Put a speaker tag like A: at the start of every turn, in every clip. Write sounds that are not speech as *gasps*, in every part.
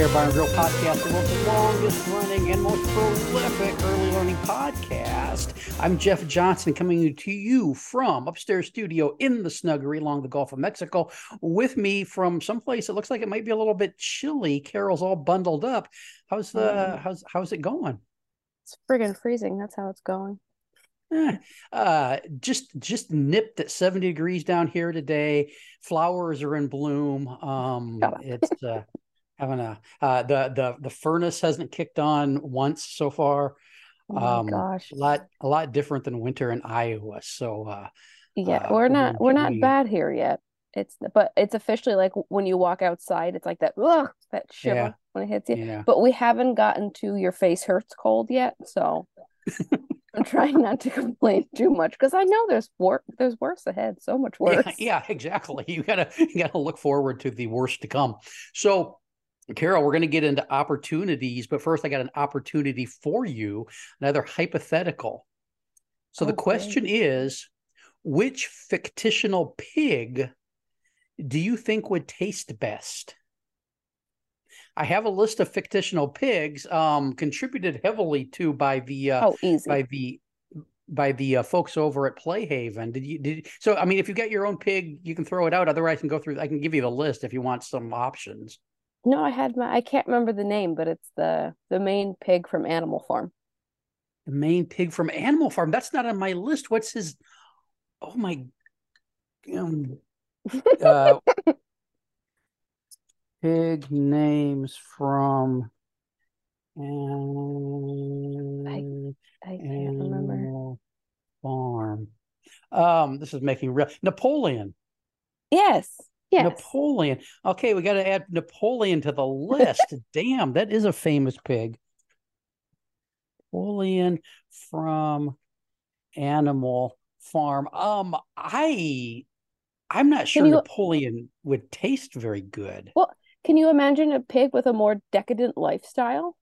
A: Care Bar and Grill podcast, the world's longest running and most prolific early learning podcast. I'm Jeff Johnson coming to you from upstairs studio in the snuggery along the Gulf of Mexico. With me from someplace it looks like it might be a little bit chilly. Carol's all bundled up. How's the
B: Mm.
A: how's how's it going?
B: It's friggin' freezing. That's how it's going.
A: Eh, uh, just just nipped at 70 degrees down here today. Flowers are in bloom. Um, it's uh, having a uh, the the the furnace hasn't kicked on once so far.
B: Oh
A: Um,
B: gosh.
A: A lot a lot different than winter in Iowa. So uh,
B: Yeah,
A: uh,
B: we're not
A: we-
B: we're not
A: we-
B: bad here yet. It's but it's officially like when you walk outside, it's like that ugh, that shiver
A: Yeah.
B: when it hits you.
A: yeah,
B: But we haven't gotten to your face hurts cold yet, so *laughs* I'm trying not to complain too much because I know there's wor there's worse ahead, so much worse.
A: yeah, yeah, *laughs* exactly. You gotta you gotta look forward to the worst to come. So. Carol, we're going to get into opportunities, but first, I got an opportunity for you, another hypothetical. So the
B: Oh,
A: question is which fictional pig do you think would taste best? I have a list of fictional pigs um, contributed heavily to by the uh,
B: Oh,
A: by the by the uh, folks over at Play Haven. Did you did so? I mean, if you get your own pig, you can throw it out. Otherwise, I can go through. I can give you the list if you want some options.
B: No, I had my I can't remember the name, but it's the the main pig from Animal Farm.
A: The main pig from Animal Farm. That's not on my list. What's his? Oh my. Um, *laughs* uh, pig names from. Um,
B: I can't remember.
A: Animal Farm. Um, this is making real Napoleon.
B: Yes. Yes.
A: Napoleon. Okay, we got to add Napoleon to the list. *laughs* Damn, that is a famous pig. Napoleon from Animal Farm. Um, I I'm not sure
B: you-
A: Napoleon would taste very good.
B: Well, can you imagine a pig with a more decadent lifestyle?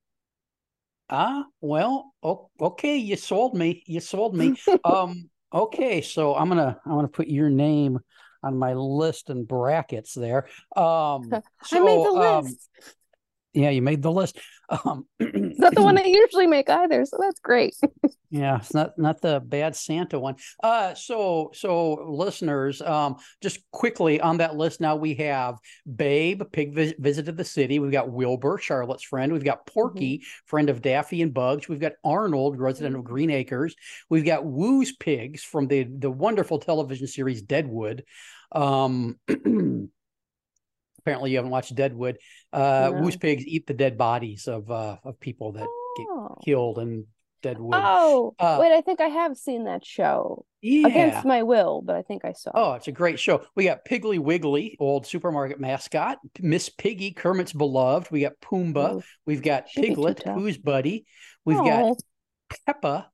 A: Ah, well, okay, you sold me. You sold me. *laughs* um, okay, so I'm gonna I'm gonna put your name on my list and brackets there. Um, *laughs*
B: I made the
A: so, um,
B: list.
A: Yeah, you made the list. *laughs* Um, *clears throat*
B: It's not the one *clears throat* I usually make either, so that's great. *laughs*
A: Yeah, it's not not the bad Santa one. Uh so so listeners, um just quickly on that list now we have Babe, Pig vis- visited the city. We've got Wilbur, Charlotte's friend. We've got Porky, friend of Daffy and Bugs. We've got Arnold, resident of
B: Mhm.
A: Green Acres. We've got Wu's Pigs from the the wonderful television series Deadwood. Um *clears throat* apparently you haven't watched Deadwood. Uh
B: No.
A: Wu's Pigs eat the dead bodies of uh of people that get
B: Oh.
A: killed in Deadwood.
B: Oh,
A: Uh,
B: wait, I think I have seen that show.
A: yeah.
B: Against my will, but I think I saw.
A: Oh, it's a great show. We got Piggly Wiggly, old supermarket mascot, Miss Piggy, Kermit's beloved. We got Pumbaa.
B: Ooh.
A: We've got Piglet, who's buddy. We've got Peppa,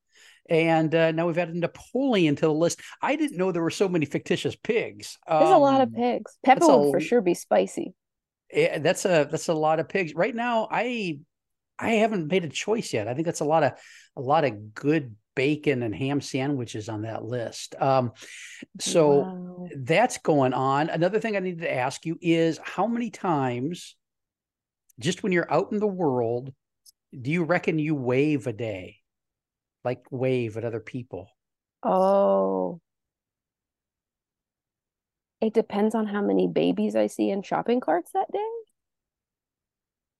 A: and uh, now we've added Napoleon to the list. I didn't know there were so many fictitious pigs.
B: there's a lot of
A: Um,
B: pigs. Peppa
A: that's a
B: for sure be spicy.
A: eh, that's a that's a lot of pigs. Right now, I I haven't made a choice yet. I think that's a lot of a lot of good bacon and ham sandwiches on that list. Um, so
B: Wow.
A: that's going on. Another thing I need to ask you is how many times, just when you're out in the world, do you reckon you wave a day? Like wave at other people?
B: Oh. It depends on how many babies I see in shopping carts that day.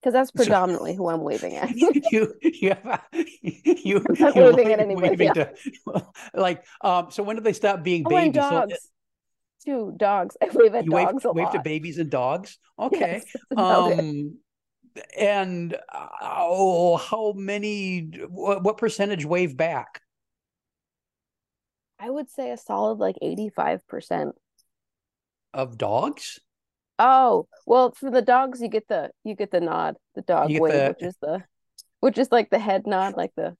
B: Because that's
A: So-
B: predominantly who I'm waving at. *laughs*
A: you you have *laughs* you
B: I'm not waving at
A: waving-
B: anybody,
A: waving to- *laughs* like um so when do they stop being
B: Oh, and
A: babies? So,
B: dogs. to dogs. I wave at
A: you wave,
B: dogs a
A: wave
B: lot.
A: to babies and dogs. Okay.
B: Yes,
A: um, and oh, how many? What, what percentage wave back?
B: I would say a solid like 85%.
A: of dogs?
B: Oh, well, for the dogs you get the you get the nod, the dog wave,
A: the-
B: which is the which is like the head nod, like the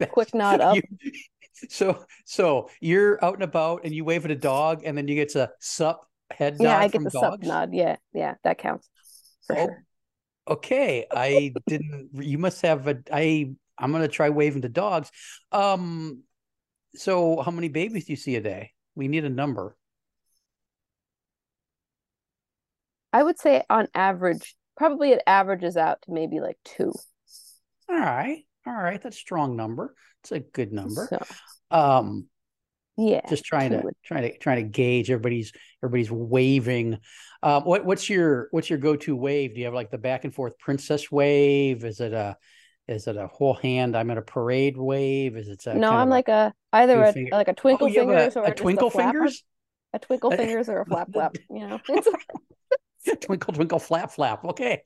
B: *laughs* quick nod up.
A: You- so so you're out and about and you wave at a dog and then you get a sup head nod
B: yeah, I get
A: from
B: the
A: dogs.
B: sup nod. Yeah, yeah, that counts for
A: Oh,
B: sure.
A: Okay, I didn't. You must have a. I. I'm gonna try waving to dogs. Um. So, how many babies do you see a day? We need a number.
B: I would say on average, probably it averages out to maybe like two.
A: All right, all right. That's a strong number. It's a good number.
B: So
A: Um.
B: Yeah,
A: Just trying to trying to trying to gauge everybody's everybody's waving. Um. What what's your what's your go to wave? Do you have like the back and forth princess wave? Is it a is it a whole hand? I'm at a parade wave. Is it a
B: no, I'm
A: a-
B: like a either a
A: finger-
B: like a twinkle
A: oh,
B: fingers
A: a,
B: or
A: a twinkle fingers.
B: a twinkle *laughs* fingers or a flap flap. You know, *laughs* *laughs*
A: twinkle twinkle flap flap okay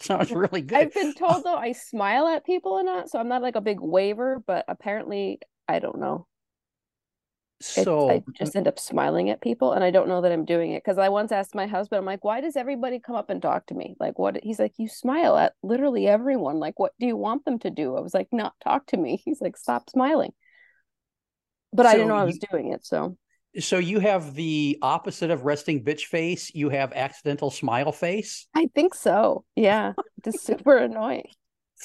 A: sounds really good
B: I've been told though I smile at people and not, so I'm not like a big waver, but apparently I don't know. It, I just end up smiling at people, and I don't know that I'm doing it because I once asked my husband, I'm like, why does everybody come up and talk to me? Like, what? He's like, you smile at literally everyone. Like, what do you want them to do? I was like, not talk to me. *laughs* He's like, stop smiling. But I didn't
A: So
B: know I was
A: you-
B: doing it, so
A: so you have the opposite of resting bitch face you have accidental smile face
B: I think so. Yeah, just super annoying.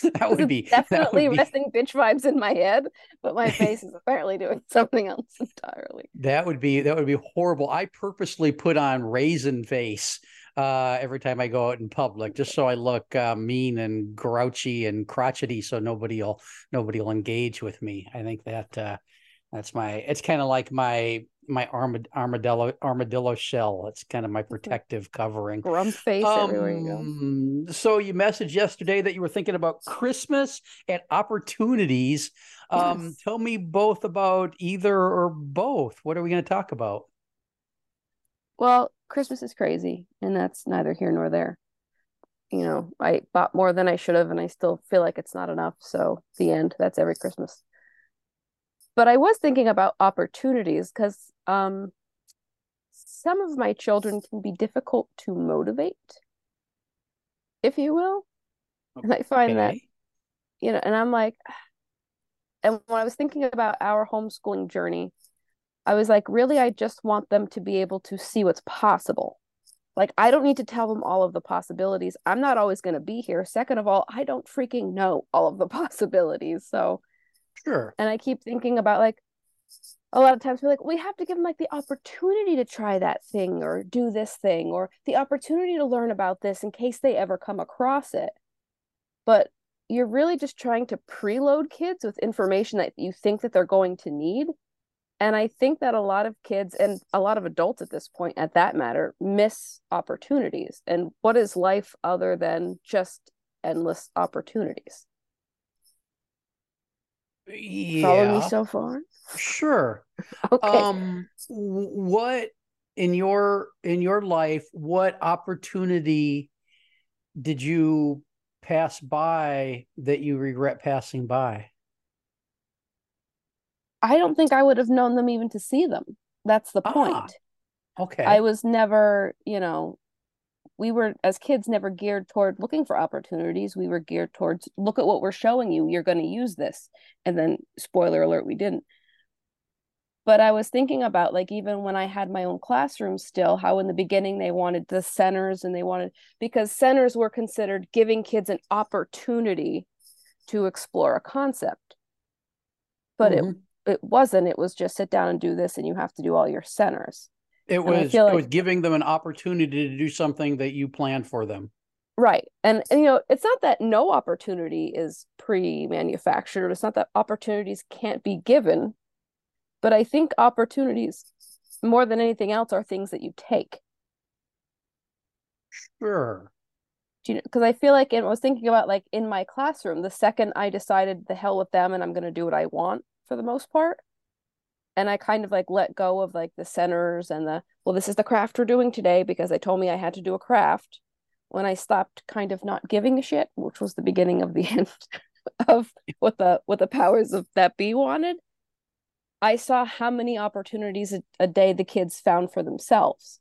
B: *laughs*
A: that would be
B: definitely
A: would be,
B: resting bitch vibes in my head, but my face is apparently doing *laughs* something else entirely.
A: that would be that would be horrible i purposely put on raisin face uh every time i go out in public just so i look uh, mean and grouchy and crotchety so nobody will nobody will engage with me i think that uh that's my it's kind of like my my armad- armadillo armadillo shell it's kind of my protective covering
B: Grump face everywhere you go.
A: Um, So you messaged yesterday that you were thinking about Christmas and opportunities. Um,
B: Yes.
A: Tell me both about either or both. What are we going to talk about?
B: Well, Christmas is crazy, and that's neither here nor there. You know, I bought more than I should have, and I still feel like it's not enough. So, the end. That's every Christmas. But I was thinking about opportunities because um, some of my children can be difficult to motivate, if you will. And I find that, you know, and I'm like, and when I was thinking about our homeschooling journey, I was like, really, I just want them to be able to see what's possible. Like, I don't need to tell them all of the possibilities. I'm not always going to be here. Second of all, I don't freaking know all of the *laughs* possibilities. So,
A: Sure.
B: and I keep thinking about like, a lot of times we're like, we have to give them like the opportunity to try that thing or do this thing or the opportunity to learn about this in case they ever come across it. But you're really just trying to preload kids with information that you think that they're going to need. And I think that a lot of kids and a lot of adults at this point, at that matter, miss opportunities. And what is life other than just endless opportunities? Follow me so far?
A: Sure. *laughs*
B: Okay.
A: Um, what in your in your life, what opportunity did you pass by that you regret passing by?
B: I don't think I would have known them even to see them. That's the
A: Ah,
B: point.
A: Okay.
B: I was never, you know, we were as kids never geared toward looking for opportunities. We were geared towards look at what we're showing you. You're going to use this. And then spoiler alert, we didn't. But I was thinking about like even when I had my own classroom still, how in the beginning they wanted the centers and they wanted because centers were considered giving kids an opportunity to explore a concept. But it
A: Mhm.
B: it wasn't. It was just sit down and do this and you have to do all your centers.
A: It was
B: feel
A: it was giving them an opportunity to do something that you planned for them.
B: Right. And, and, you know, it's not that no opportunity is pre-manufactured. It's not that opportunities can't be given. But I think opportunities, more than anything else, are things that you take.
A: Sure.
B: Do you know, because I feel like I was thinking about like in my classroom, the second I decided the hell with them and I'm going to do what I want for the most part. And I kind of like let go of like the centers and the well, this is the craft we're doing today because they told me I had to do a craft. When I stopped kind of not giving a shit, which was the beginning of the *laughs* end of what the what the powers of that be wanted, I saw how many opportunities a, a day the kids found for themselves.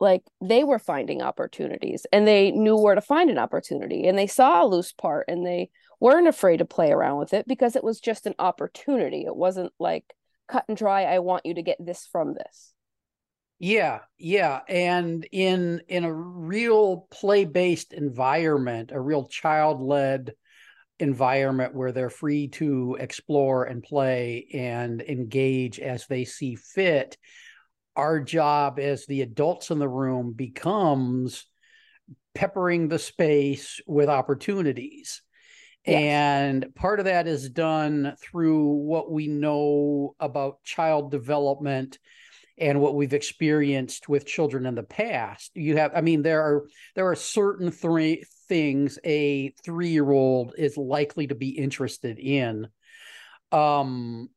B: Like they were finding opportunities and they knew where to find an opportunity and they saw a loose part and they weren't afraid to play around with it because it was just an opportunity. It wasn't like cut and dry, I want you to get this from this.
A: Yeah, yeah, and in in a real play-based environment, a real child-led environment where they're free to explore and play and engage as they see fit, our job as the adults in the room becomes peppering the space with opportunities. Yes. And part of that is done through what we know about child development and what we've experienced with children in the past. You have, I mean, there are there are certain three things a three year old is likely to be interested in. Um,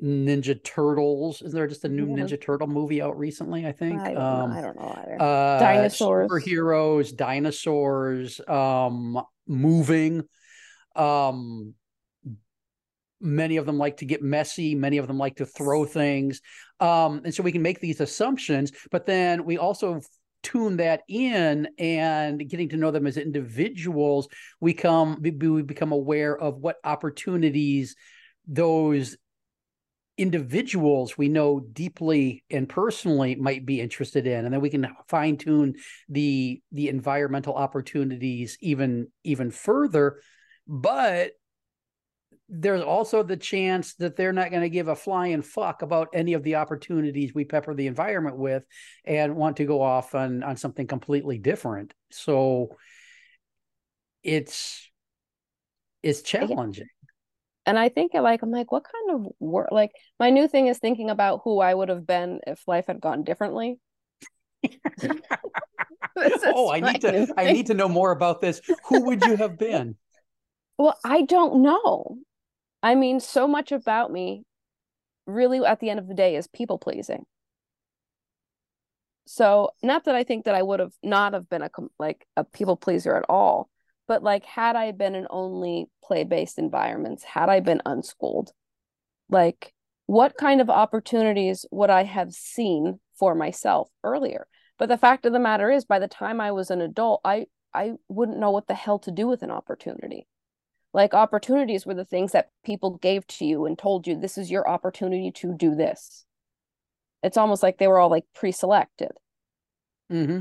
A: Ninja Turtles. Is there just a new yeah. Ninja Turtle movie out recently? I think.
B: I don't, um, know. I don't know either. Uh, dinosaurs,
A: superheroes, dinosaurs, um, moving. Um, many of them like to get messy. Many of them like to throw things. Um, and so we can make these assumptions, but then we also tune that in and getting to know them as individuals, we come we become aware of what opportunities those individuals we know deeply and personally might be interested in and then we can fine tune the the environmental opportunities even even further but there's also the chance that they're not going to give a flying fuck about any of the opportunities we pepper the environment with and want to go off on on something completely different so it's it's challenging
B: and I think like I'm like, what kind of work? Like my new thing is thinking about who I would have been if life had gone differently. *laughs* *laughs*
A: oh, I need to I need to know more about this. Who would you have been?
B: Well, I don't know. I mean, so much about me really at the end of the day is people pleasing. So, not that I think that I would have not have been a like a people pleaser at all, but like had i been in only play based environments had i been unschooled like what kind of opportunities would i have seen for myself earlier but the fact of the matter is by the time i was an adult i i wouldn't know what the hell to do with an opportunity like opportunities were the things that people gave to you and told you this is your opportunity to do this it's almost like they were all like pre-selected
A: mm-hmm.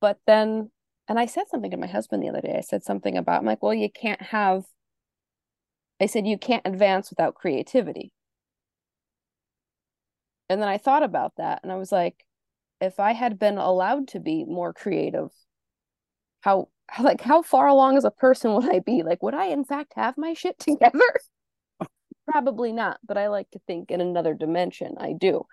B: but then and I said something to my husband the other day. I said something about, I'm like, well, you can't have, I said, you can't advance without creativity. And then I thought about that and I was like, if I had been allowed to be more creative, how, like, how far along as a person would I be? Like, would I in fact have my shit *laughs* together? Probably not, but I like to think in another dimension. I do.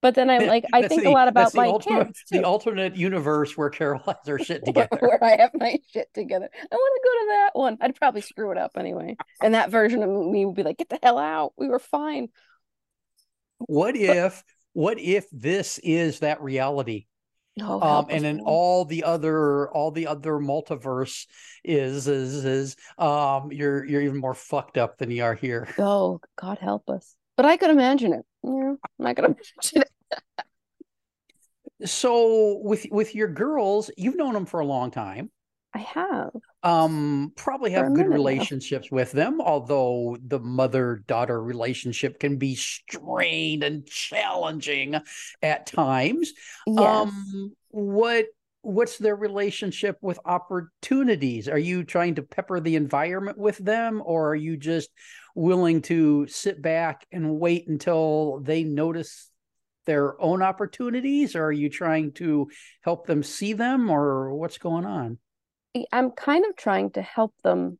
B: But then I'm like, I think the, a lot about my
A: ultimate,
B: kids.
A: Too. The alternate universe where Carol has her shit *laughs* together.
B: where, I have my shit together. I want to go to that one. I'd probably screw it up anyway. And that version of me would be like, get the hell out. We were fine.
A: What if, what if this is that reality? Oh, um, and then all the other all the other multiverse is is is um you're you're even more fucked up than you are here.
B: Oh, God help us. But I could imagine it. Yeah, I'm not gonna *laughs* mention
A: it. so with with your girls, you've known them for a long time.
B: I have.
A: Um, probably have good relationships now. with them, although the mother daughter relationship can be strained and challenging at times. Yes. Um, what what's their relationship with opportunities? Are you trying to pepper the environment with them, or are you just willing to sit back and wait until they notice their own opportunities or are you trying to help them see them or what's going on
B: i'm kind of trying to help them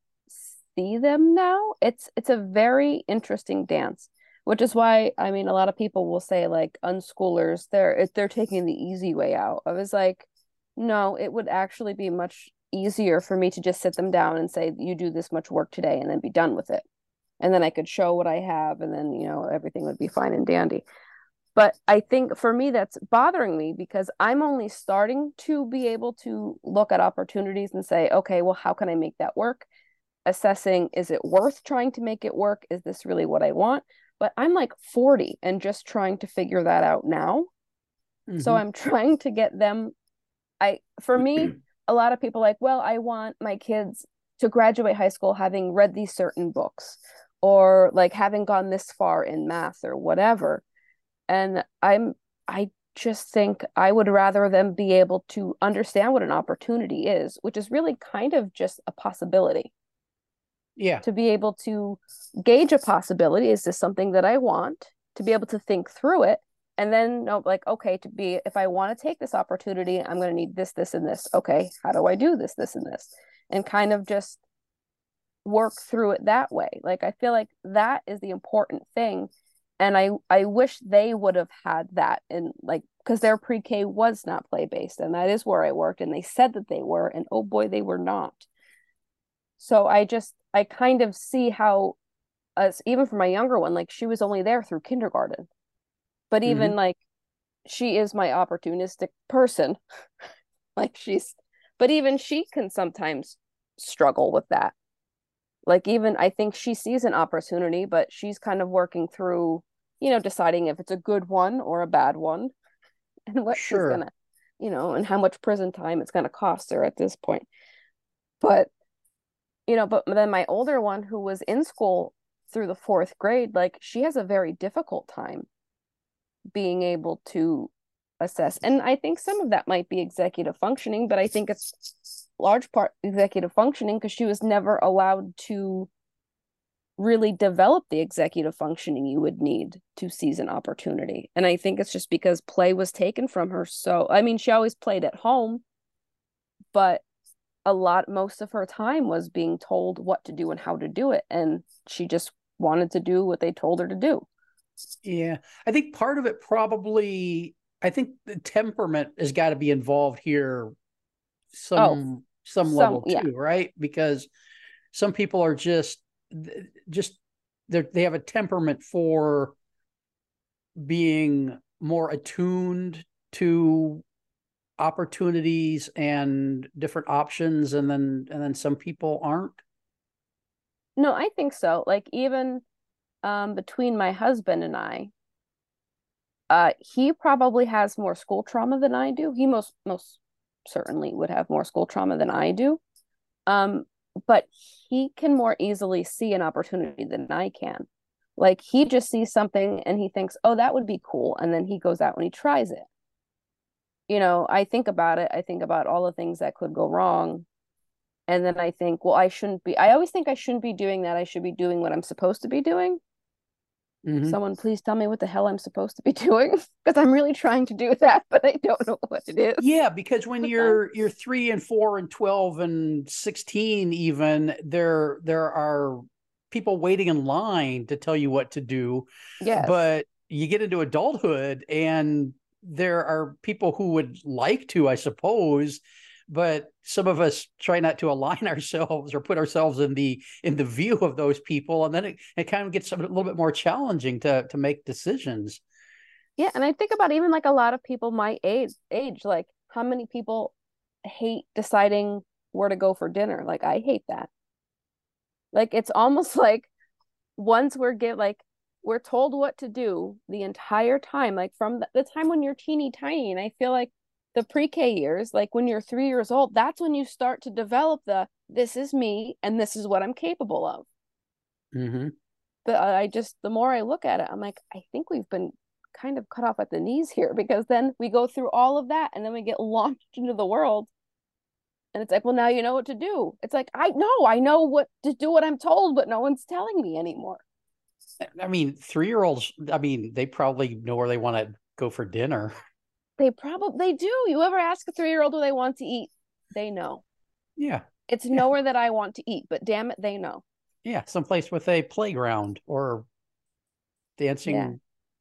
B: see them now. It's it's a very interesting dance which is why i mean a lot of people will say like unschoolers they're they're taking the easy way out. I was like no it would actually be much easier for me to just sit them down and say you do this much work today and then be done with it. And then I could show what I have and then, you know, everything would be fine and dandy. But I think for me, that's bothering me because I'm only starting to be able to look at opportunities and say, okay, well, how can I make that work? Assessing, is it worth trying to make it work? Is this really what I want? But I'm like 40 and just trying to figure that out now. Mm-hmm. So I'm trying to get them. I, for me, a lot of people like, well, I want my kids to graduate high school having read these certain books or like having gone this far in math or whatever and i'm i just think i would rather them be able to understand what an opportunity is which is really kind of just a possibility.
A: Yeah.
B: To be able to gauge a possibility is this something that i want? To be able to think through it and then know like okay to be if i want to take this opportunity i'm going to need this this and this. Okay how do i do this this and this? And kind of just work through it that way. Like i feel like that is the important thing and i i wish they would have had that in like because their pre-k was not play based and that is where i worked and they said that they were and oh boy they were not. So i just i kind of see how as even for my younger one like she was only there through kindergarten. But even mm-hmm. like she is my opportunistic person. *laughs* Like she's but even she can sometimes struggle with that. Like even i think she sees an opportunity but she's kind of working through you know deciding if it's a good one or a bad one *laughs* and what sure. she's gonna you know and how much prison time it's gonna cost her at this point but you know but then my older one who was in school through the fourth grade like she has a very difficult time being able to assess and i think some of that might be executive functioning but i think it's large part executive functioning because she was never allowed to really develop the executive functioning you would need to seize an opportunity. And I think it's just because play was taken from her. So, I mean, she always played at home, but a lot, most of her time was being told what to do and how to do it. And she just wanted to do what they told her to do.
A: Yeah. I think part of it probably, I think the temperament has got to be involved here some oh, some level some, too, yeah. right? Because some people are just just they have a temperament for being more attuned to opportunities and different options and then and then some people aren't?
B: No i think so. Like even um between my husband and i uh he probably has more school trauma than i do. He most most certainly would have more school trauma than i do. Um but he can more easily see an opportunity than I can. Like he just sees something and he thinks, oh, that would be cool. And then he goes out and he tries it. You know, I think about it. I think about all the things that could go wrong. And then I think, well, I shouldn't be, I always think I shouldn't be doing that. I should be doing what I'm supposed to be doing. Mm-hmm. Someone please tell me what the hell I'm supposed to be *laughs* doing because I'm really trying to do that, but I don't know what it is.
A: Yeah, because when you're you're three and four and twelve and sixteen, even there there are people waiting in line to tell you what to do.
B: Yeah,
A: but you get into adulthood and there are people who would like to, I suppose, but some of us try not to align *laughs* ourselves or put ourselves in the in the view of those people. And then it, it kind of gets a little bit more challenging to to make decisions.
B: Yeah and i think about even like a lot of people my age age like how many people hate deciding where to go for dinner? Like i hate that. Like it's almost *laughs* like once we're get like we're told what to do the entire time like from the time when you're teeny tiny and i feel like the pre-K years, like when you're three years old, that's when you start to develop the this is me and this is what I'm capable of.
A: Mm-hmm.
B: But I just the more I look at it, I'm like, I think we've been kind of cut off at the knees here *laughs* because then we go through all of that and then we get *laughs* launched into the world. And it's like, well, now you know what to do. It's like, I know, I know what to do what I'm told, but no one's telling me anymore.
A: I mean, three year olds, I mean, they probably know where they want to go for dinner. *laughs*
B: They probably they do. You ever ask a three year old what they want to eat? They know.
A: Yeah.
B: It's yeah. nowhere that I want to eat, but damn it, they know.
A: Yeah, someplace with a playground or dancing. Yeah.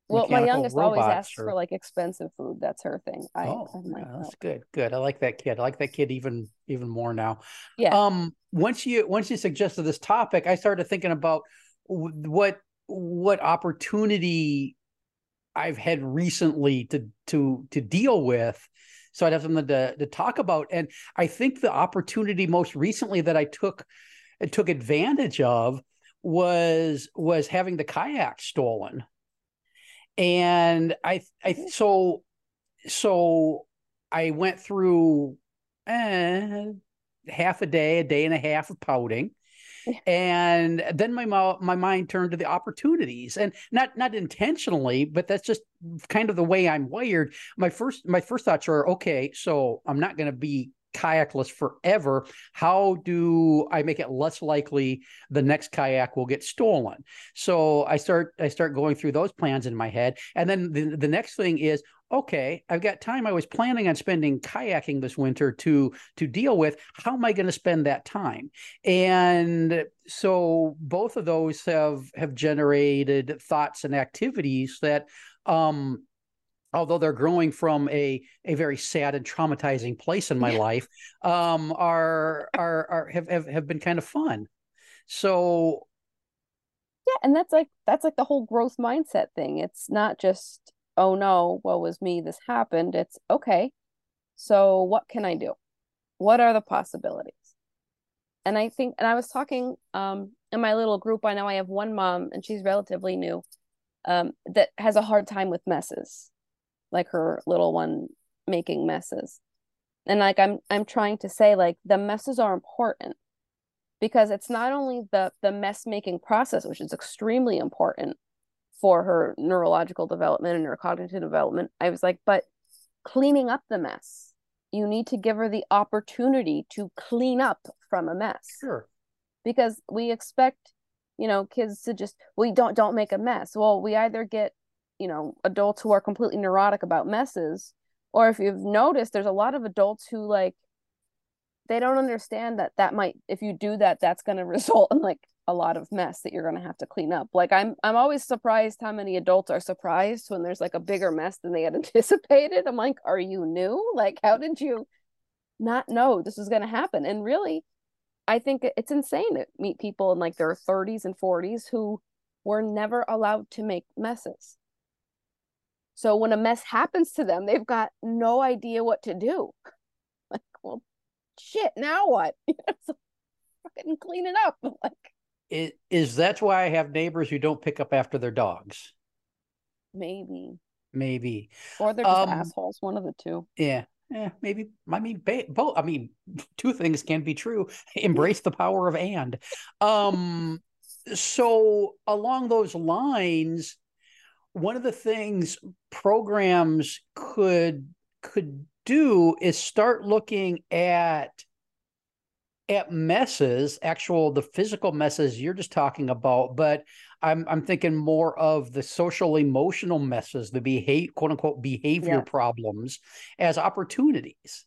B: Well, my youngest always asks or... for like expensive food. That's her thing. I,
A: oh, like, yeah, that's good. Good. I like that kid. I like that kid even even more now.
B: Yeah.
A: Um. Once you once you suggested this topic, I started thinking about what what opportunity I've had recently to to to deal with. So I'd have something to to talk about. And I think the opportunity most recently that I took took advantage of was was having the kayak stolen. And I I so so I went through eh, half a day, a day and a half of pouting and then my my mind turned to the opportunities and not not intentionally but that's just kind of the way i'm wired. My first my first thoughts are okay so i'm not going to be kayakless forever. How do i make it less likely the next kayak will get stolen? So i start i start going through those plans in my head and then the, the next thing is okay, I've got time. I was planning on spending kayaking this winter to to deal with. How am I going to spend that time? And so both of those have have generated thoughts and activities that um although they're growing from a a very sad and traumatizing place in my yeah. life um are are are have, have have been kind of fun so
B: yeah and that's like that's like the whole growth mindset thing it's not just oh no, what was me? This happened. It's okay. So what can I do? What are the possibilities? And I think, and I was talking um, in my little group. I know I have one mom, and she's relatively new, um, that has a hard time with messes, like her little one making messes. And like I'm, I'm trying to say, like the messes are important because it's not only the the mess making process, which is extremely important, for her neurological development and her cognitive development. I was like, but cleaning up the mess, you need to give her the opportunity to clean up from a mess.
A: Sure.
B: Because we expect, you know, kids to just we don't don't make a mess. Well, we either get, you know, adults who are completely neurotic about messes, or if you've noticed, there's a lot of adults who like they don't understand that that might if you do that that's going *laughs* to result in like a lot of mess that you're going to have to clean up. Like I'm I'm always surprised how many adults are surprised when there's like a bigger mess than they had *laughs* anticipated. I'm like, "Are you new? Like how did you not know this was going to happen?" And really I think it's insane to meet people in like their 30s and 40s who were never allowed to make messes. So when a mess happens to them, they've got no idea what to do. *laughs* Like, well, shit, now what? *laughs* You know, fucking clean it up. Like
A: it, is that's why I have neighbors who don't pick up after their dogs.
B: Maybe.
A: Maybe.
B: Or they're just um, assholes. One of the two.
A: Yeah. Yeah, maybe. I mean, both. I mean, *laughs* two things can be true. *laughs* Embrace the power of and. Um, so along those lines, one of the things programs could could do is start looking at at messes, actual the physical messes you're just talking about, but I'm I'm thinking more of the social emotional messes, the behave quote unquote behavior yeah. problems as opportunities.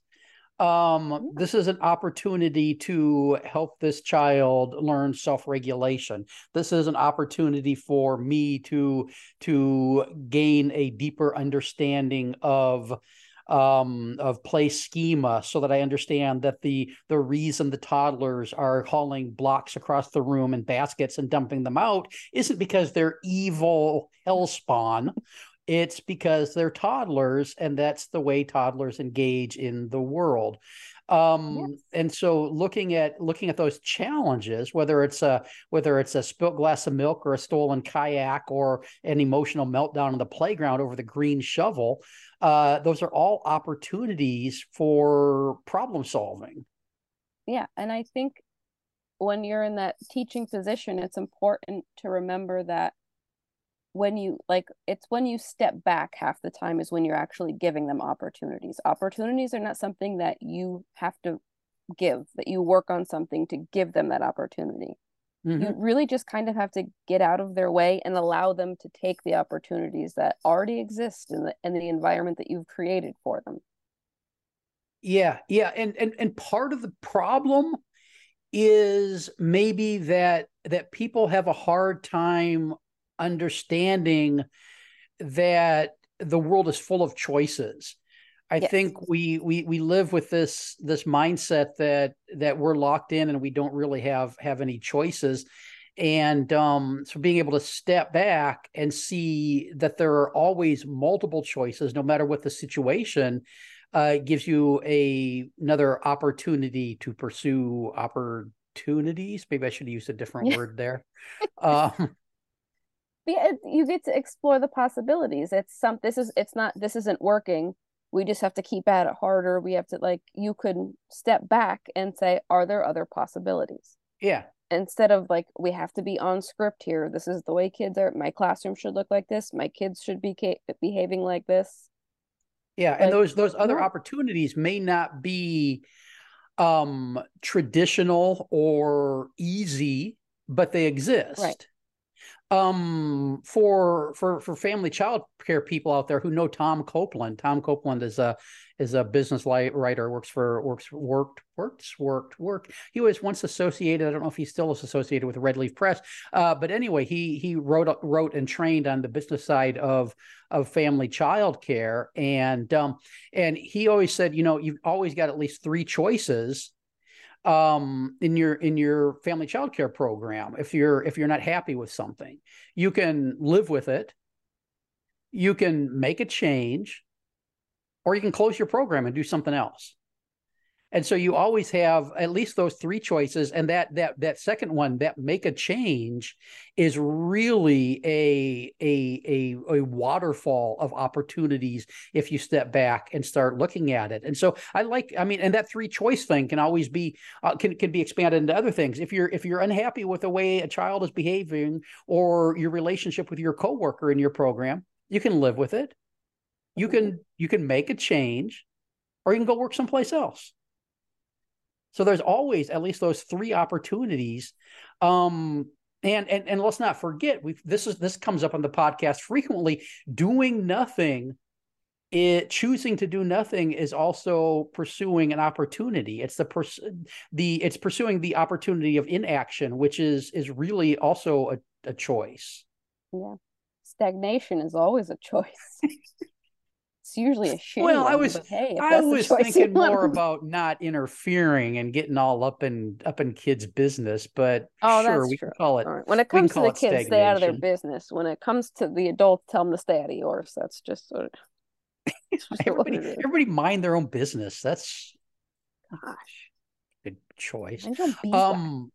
A: Um, this is an opportunity to help this child learn self-regulation. This is an opportunity for me to to gain a deeper understanding of um, of play schema so that I understand that the the reason the toddlers are hauling blocks across the room and baskets and dumping them out isn't because they're evil hellspawn. It's because they're toddlers, and that's the way toddlers engage in the world. Um, yes. and so looking at looking at those challenges, whether it's a whether it's a spilt glass of milk or a stolen kayak or an emotional meltdown on the playground over the green shovel, uh, those are all opportunities for problem solving.
B: Yeah, and I think when you're in that teaching position, it's important to remember that when you like it's when you step back half the time is when you're actually giving them opportunities opportunities are not something that you have to give that you work on something to give them that opportunity mm-hmm. you really just kind of have to get out of their way and allow them to take the opportunities that already exist in the in the environment that you've created for them
A: yeah yeah and and and part of the problem is maybe that that people have a hard time understanding that the world is full of choices. I yes. think we we we live with this this mindset that that we're locked in and we don't really have have any choices. and um, so being able to step back and see that there are always multiple choices no matter what the situation uh, gives you a another opportunity to pursue opportunities. Maybe i should use a different word there. *laughs* Um,
B: yeah, you get to explore the possibilities. It's some this is it's not this isn't working we just have to keep at it harder. We have to like you could step back and say are there other possibilities?
A: Yeah.
B: Instead of like we have to be on script here. This is the way kids are my classroom should look like this. My kids should be ca- behaving like this.
A: Yeah like, and those those other yeah. opportunities may not be um traditional or easy but they exist.
B: right
A: um for for for family child care people out there who know Tom Copeland. Tom Copeland is a is a business writer, works for works worked works worked work. He was once associated. I don't know if he still is associated with Redleaf Press, uh, but anyway, he he wrote wrote and trained on the business side of of family child care, and um and he always said, you know, you've always got at least three choices um, in your in your family child care program if you're if you're not happy with something you can live with it. You can make a change or you can close your program and do something else and so you always have at least those three choices and that that that second one that make a change is really a a a, a waterfall of opportunities if you step back and start looking at it. And so i like i mean and that three choice thing can always be uh, can can be expanded into other things. If you're if you're unhappy with the way a child is behaving or your relationship with your coworker in your program you can live with it. You can mm-hmm. you can make a change or you can go work someplace else so there's always at least those three opportunities. Um, and and and let's not forget, we this is this comes up on the podcast *laughs* frequently. Doing nothing, it choosing to do nothing is also pursuing an opportunity. It's the pers- the it's pursuing the opportunity of inaction, which is is really also a, a choice.
B: Yeah, stagnation is always a choice. *laughs* it's usually a shame.
A: Well, I was hey, I was *laughs* thinking more about not interfering and getting all up in up in kids' business, but oh, sure, we true. can call it. Right.
B: When it comes to the kids, stay out of their business. When it comes to the adults, tell them to stay out of yours. That's just sort of. *laughs*
A: everybody, everybody mind their own business. That's
B: gosh,
A: good choice. Um,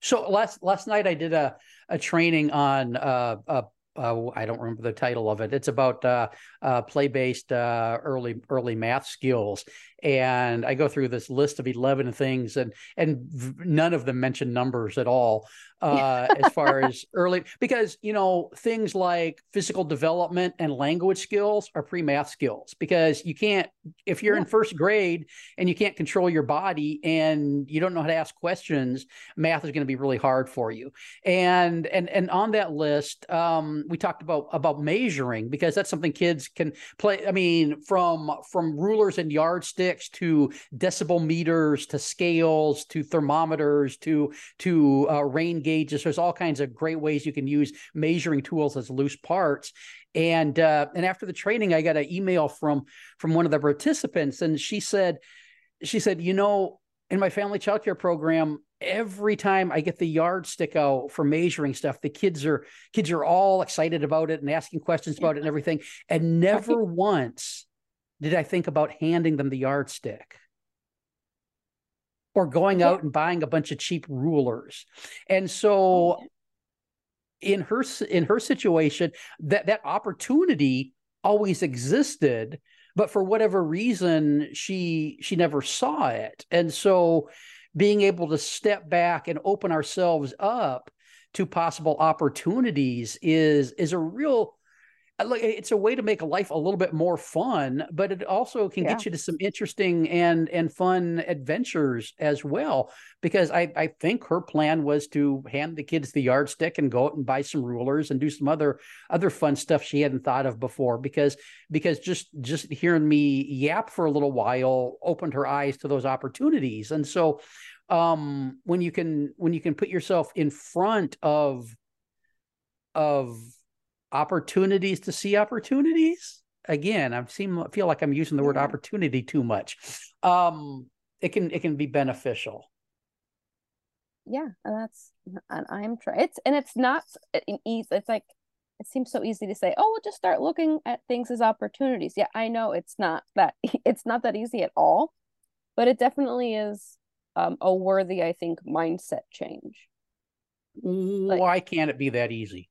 A: so last last night I did a a training on uh, uh uh, I don't remember the title of it. It's about uh, uh, play-based uh, early early math skills, and I go through this list of eleven things, and and none of them mention numbers at all uh, as far as early because you know things like physical development and language skills are pre-math skills because you can't if you're yeah. in first grade and you can't control your body and you don't know how to ask questions, math is going to be really hard for you. And and and on that list, um, we talked about about measuring because that's something kids can play. I mean, from from rulers and yardsticks to decibel meters to scales to thermometers to to uh, rain gauges. There's all kinds of great ways you can use measuring tools as loose parts. And uh, and after the training, I got an email from from one of the participants, and she said, she said, you know, in my family childcare program, every time I get the yardstick out for measuring stuff, the kids are kids are all excited about it and asking questions about it and everything. And *laughs* never once did I think about handing them the yardstick or going out and buying a bunch of cheap rulers. And so oh, in her in her situation that that opportunity always existed but for whatever reason she she never saw it. And so being able to step back and open ourselves up to possible opportunities is is a real it's a way to make life a little bit more fun, but it also can yeah. get you to some interesting and and fun adventures as well. Because I I think her plan was to hand the kids the yardstick and go out and buy some rulers and do some other other fun stuff she hadn't thought of before. Because because just just hearing me yap for a little while opened her eyes to those opportunities. And so um when you can when you can put yourself in front of of opportunities to see opportunities. Again, I seem feel like I'm using the word opportunity too much. Um, it can it can be beneficial.
B: yeah, and that's and I'm trying. It's and it's not an easy. It's like it seems so easy to say, oh, we'll just start looking at things as opportunities. Yeah, I know it's not that *laughs* it's not that easy at all, but it definitely is um, a worthy, I think, mindset change.
A: Like, Why can't it be that easy?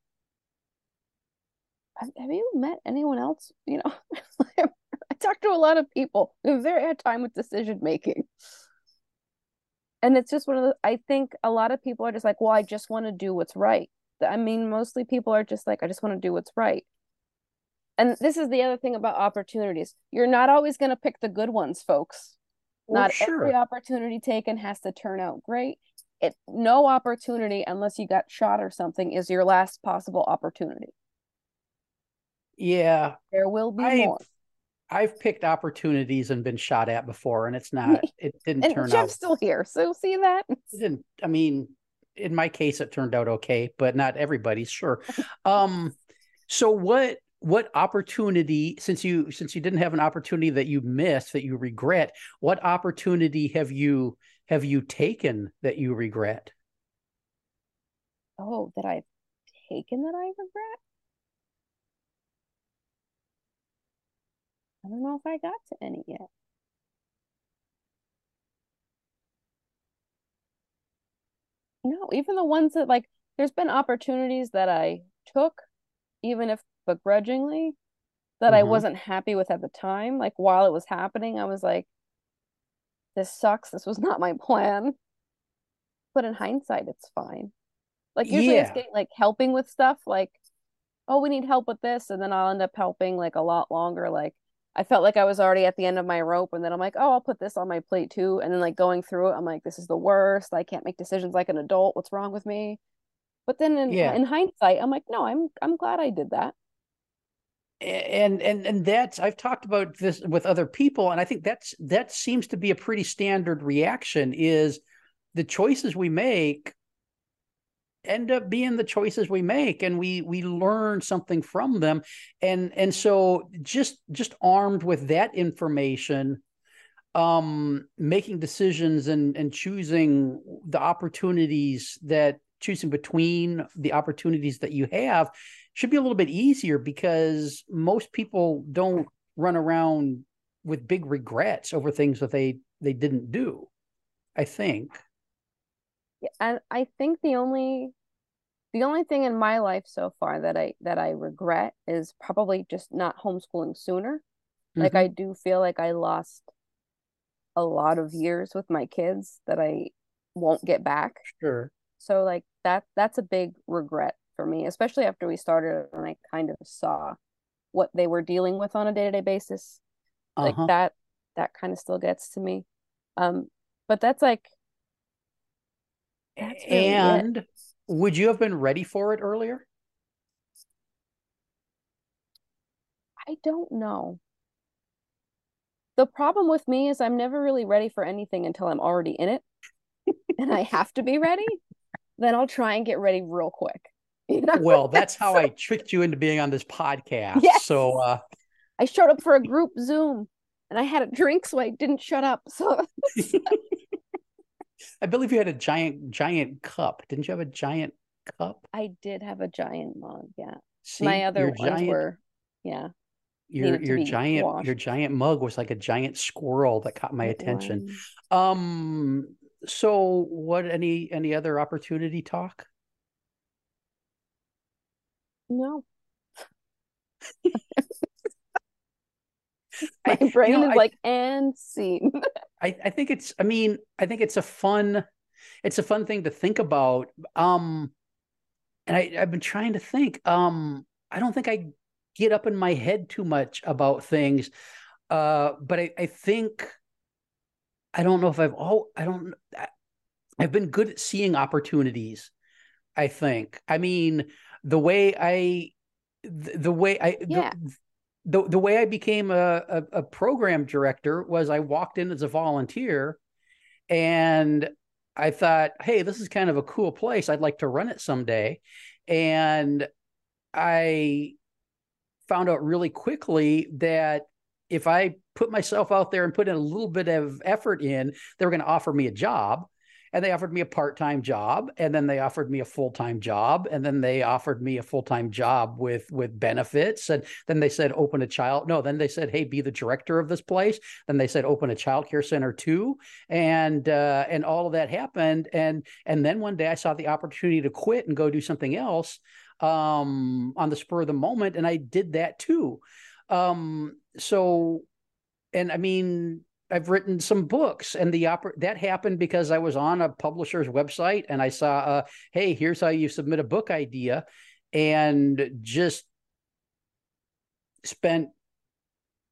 B: Have, have you met anyone else? You know, *laughs* I talk to a lot of people who very hard time with decision making. And it's just one of the, I think a lot of people are just like, well, I just want to do what's right. I mean, mostly people are just like, I just want to do what's right. And this is the other thing about opportunities. You're not always going to pick the good ones, folks. Well, not sure. every opportunity taken has to turn out great. It no opportunity unless you got shot or something is your last possible opportunity.
A: Yeah.
B: There will be I've, more.
A: I've picked opportunities and been shot at before, and it's not. *laughs* It didn't turn
B: Jeff's
A: out.
B: still here, so see that. It
A: didn't. I mean, in my case, it turned out okay, but not everybody's. Sure. um. So what? What opportunity? Since you since you didn't have an opportunity that you missed that you regret, what opportunity have you have you taken that you regret?
B: Oh, that I've taken that I regret. I don't know if I got to any yet. No, even the ones that like there's been opportunities that I took, even if begrudgingly, that mm-hmm. I wasn't happy with at the time. Like while it was happening, I was like, this sucks. This was *laughs* not my plan. But in hindsight, it's fine. Like usually yeah. it's getting like helping with stuff like, oh, we need help with this. And then I'll end up helping like a lot longer. Like I felt like I was already at the end of my rope. And then I'm like, oh, I'll put this on my plate too. And then like going through it, I'm like, this is the worst. I can't make decisions like an adult. What's wrong with me? But then in, yeah. in hindsight, I'm like, no, I'm I'm glad I did that.
A: And and and that's I've talked about this with other people, and I think that's that seems to be a pretty standard reaction is the choices we make end up being the choices we make and we we learn something from them. And and so just just armed with that information um making decisions and and choosing the opportunities that choosing between the opportunities that you have should be a little bit easier because most people don't run around with big regrets over things that they they didn't do i think
B: and I think the only the only thing in my life so far that I that I regret is probably just not homeschooling sooner. Mm-hmm. Like I do feel like I lost a lot of years with my kids that I won't get back.
A: Sure.
B: So like that that's a big regret for me, especially after we started and I kind of saw what they were dealing with on a day-to-day basis. Uh-huh. Like that that kind of still gets to me. Um but that's like
A: that's really and it. would you have been ready for it earlier?
B: I don't know. The problem with me is I'm never really ready for anything until I'm already in it. and I have to be ready. Then I'll try and get ready real quick. *laughs*
A: You know? Well, that's how *laughs* I tricked you into being on this podcast. Yes. So uh
B: I showed up for a group Zoom and I had a drink so I didn't shut up. *laughs* So
A: I believe you had a giant, giant cup. Didn't you have a giant cup?
B: I did have a giant mug. Yeah. See, My other ones giant, were, yeah.
A: Your your giant washed. your giant mug was like a giant squirrel that caught my it attention. Was. Um. So, what? Any any other opportunity talk?
B: No. *laughs* My brain you know, is I, like and scene. *laughs*
A: I, I think it's I mean, I think it's a fun it's a fun thing to think about. Um and I, I've been trying to think. Um, I don't think I get up in my head too much about things. Uh, but I, I think I don't know if I've all I don't I've been good at seeing opportunities. I think. I mean, the way I the, the way I yeah. the, the the way I became a, a, a program director was I walked in as a volunteer, and I thought, hey, this is kind of a cool place. I'd like to run it someday, and I found out really quickly that if I put myself out there and put in a little bit of effort in, they were going to offer me a job. And they offered me a part-time job and then they offered me a full-time job and then they offered me a full-time job with with benefits and then they said open a child no then they said hey be the director of this place. Then they said open a child care center too and uh, and all of that happened and and then one day i saw the opportunity to quit and go do something else um, on the spur of the moment and i did that too. Um, so and i mean I've written some books, and the oper- that happened because I was on a publisher's website and I saw, uh, hey, here's how you submit a book idea, and just spent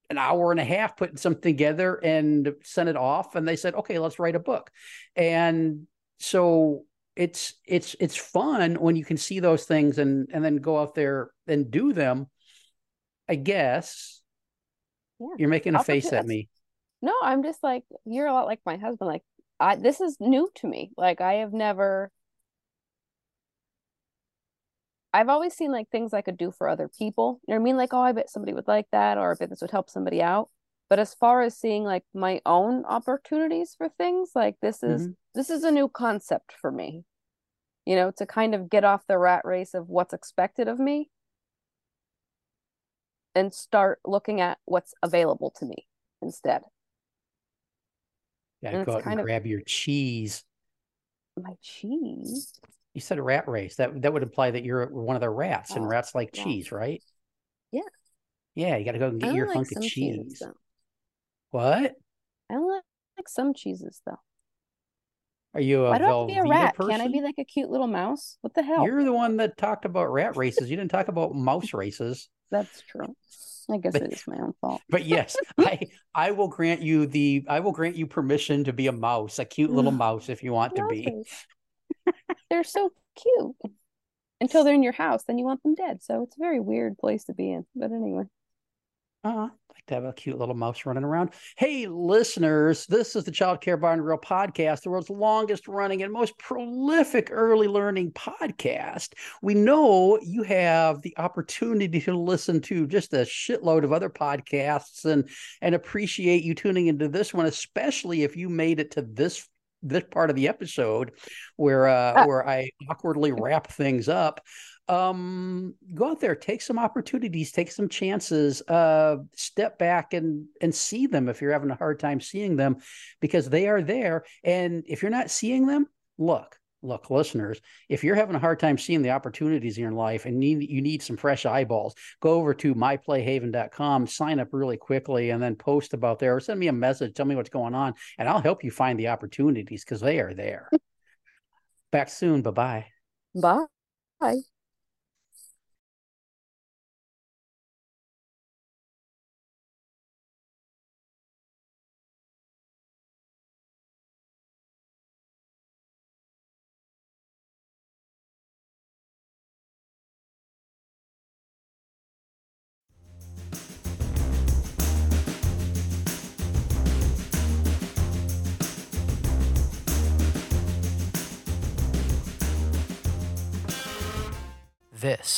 A: an hour and a half putting something together and sent it off, and they said, okay, let's write a book, and so it's it's it's fun when you can see those things and and then go out there and do them. I guess. You're making a face at me.
B: No, I'm just like you're a lot like my husband. Like I this is new to me. Like I have never I've always seen like things I could do for other people. You know what I mean? Like, oh, I bet somebody would like that, or I bet this would help somebody out. But as far as seeing like my own opportunities for things, like this is mm-hmm. this is a new concept for me. You know, to kind of get off the rat race of what's expected of me and start looking at what's available to me instead.
A: Yeah, go out and grab your cheese.
B: My cheese.
A: You said a rat race. That that would imply that you're one of the rats, oh, and rats like yeah. cheese, right?
B: Yeah.
A: Yeah, you got to go and get your like hunk of cheese. what?
B: I like, like some cheeses though.
A: Are you a Why do I have to be a rat? Person?
B: Can't I be like a cute little mouse? What the hell?
A: You're the one that talked about rat races. You didn't talk about mouse races.
B: That's true. I guess but, it is my own fault. *laughs*
A: but yes, *laughs* I I will grant you the I will grant you permission to be a mouse, a cute little *gasps* mouse if you want to be. *laughs*
B: they're so cute. Until they're in your house, then you want them dead. So it's a very weird place to be in. But anyway.
A: Uh, like to have a cute little mouse running around. Hey, listeners, this is the Child Care Bar and Grill podcast, the world's longest running and most prolific early learning podcast. We know you have the opportunity to listen to just a shitload of other podcasts and and appreciate you tuning into this one, especially if you made it to this this part of the episode where uh, ah. where I awkwardly wrap things up um, go out there, take some opportunities, take some chances, uh, step back and and see them if you're having a hard time seeing them, because they are there. And if you're not seeing them, look, look, listeners, if you're having a hard time seeing the opportunities in your life and need you need some fresh eyeballs, go over to myplayhaven.com, sign up really quickly, and then post about there or send me a message, tell me what's going on, and I'll help you find the opportunities because they are there. *laughs* Back soon. Bye-bye.
B: Bye. Bye.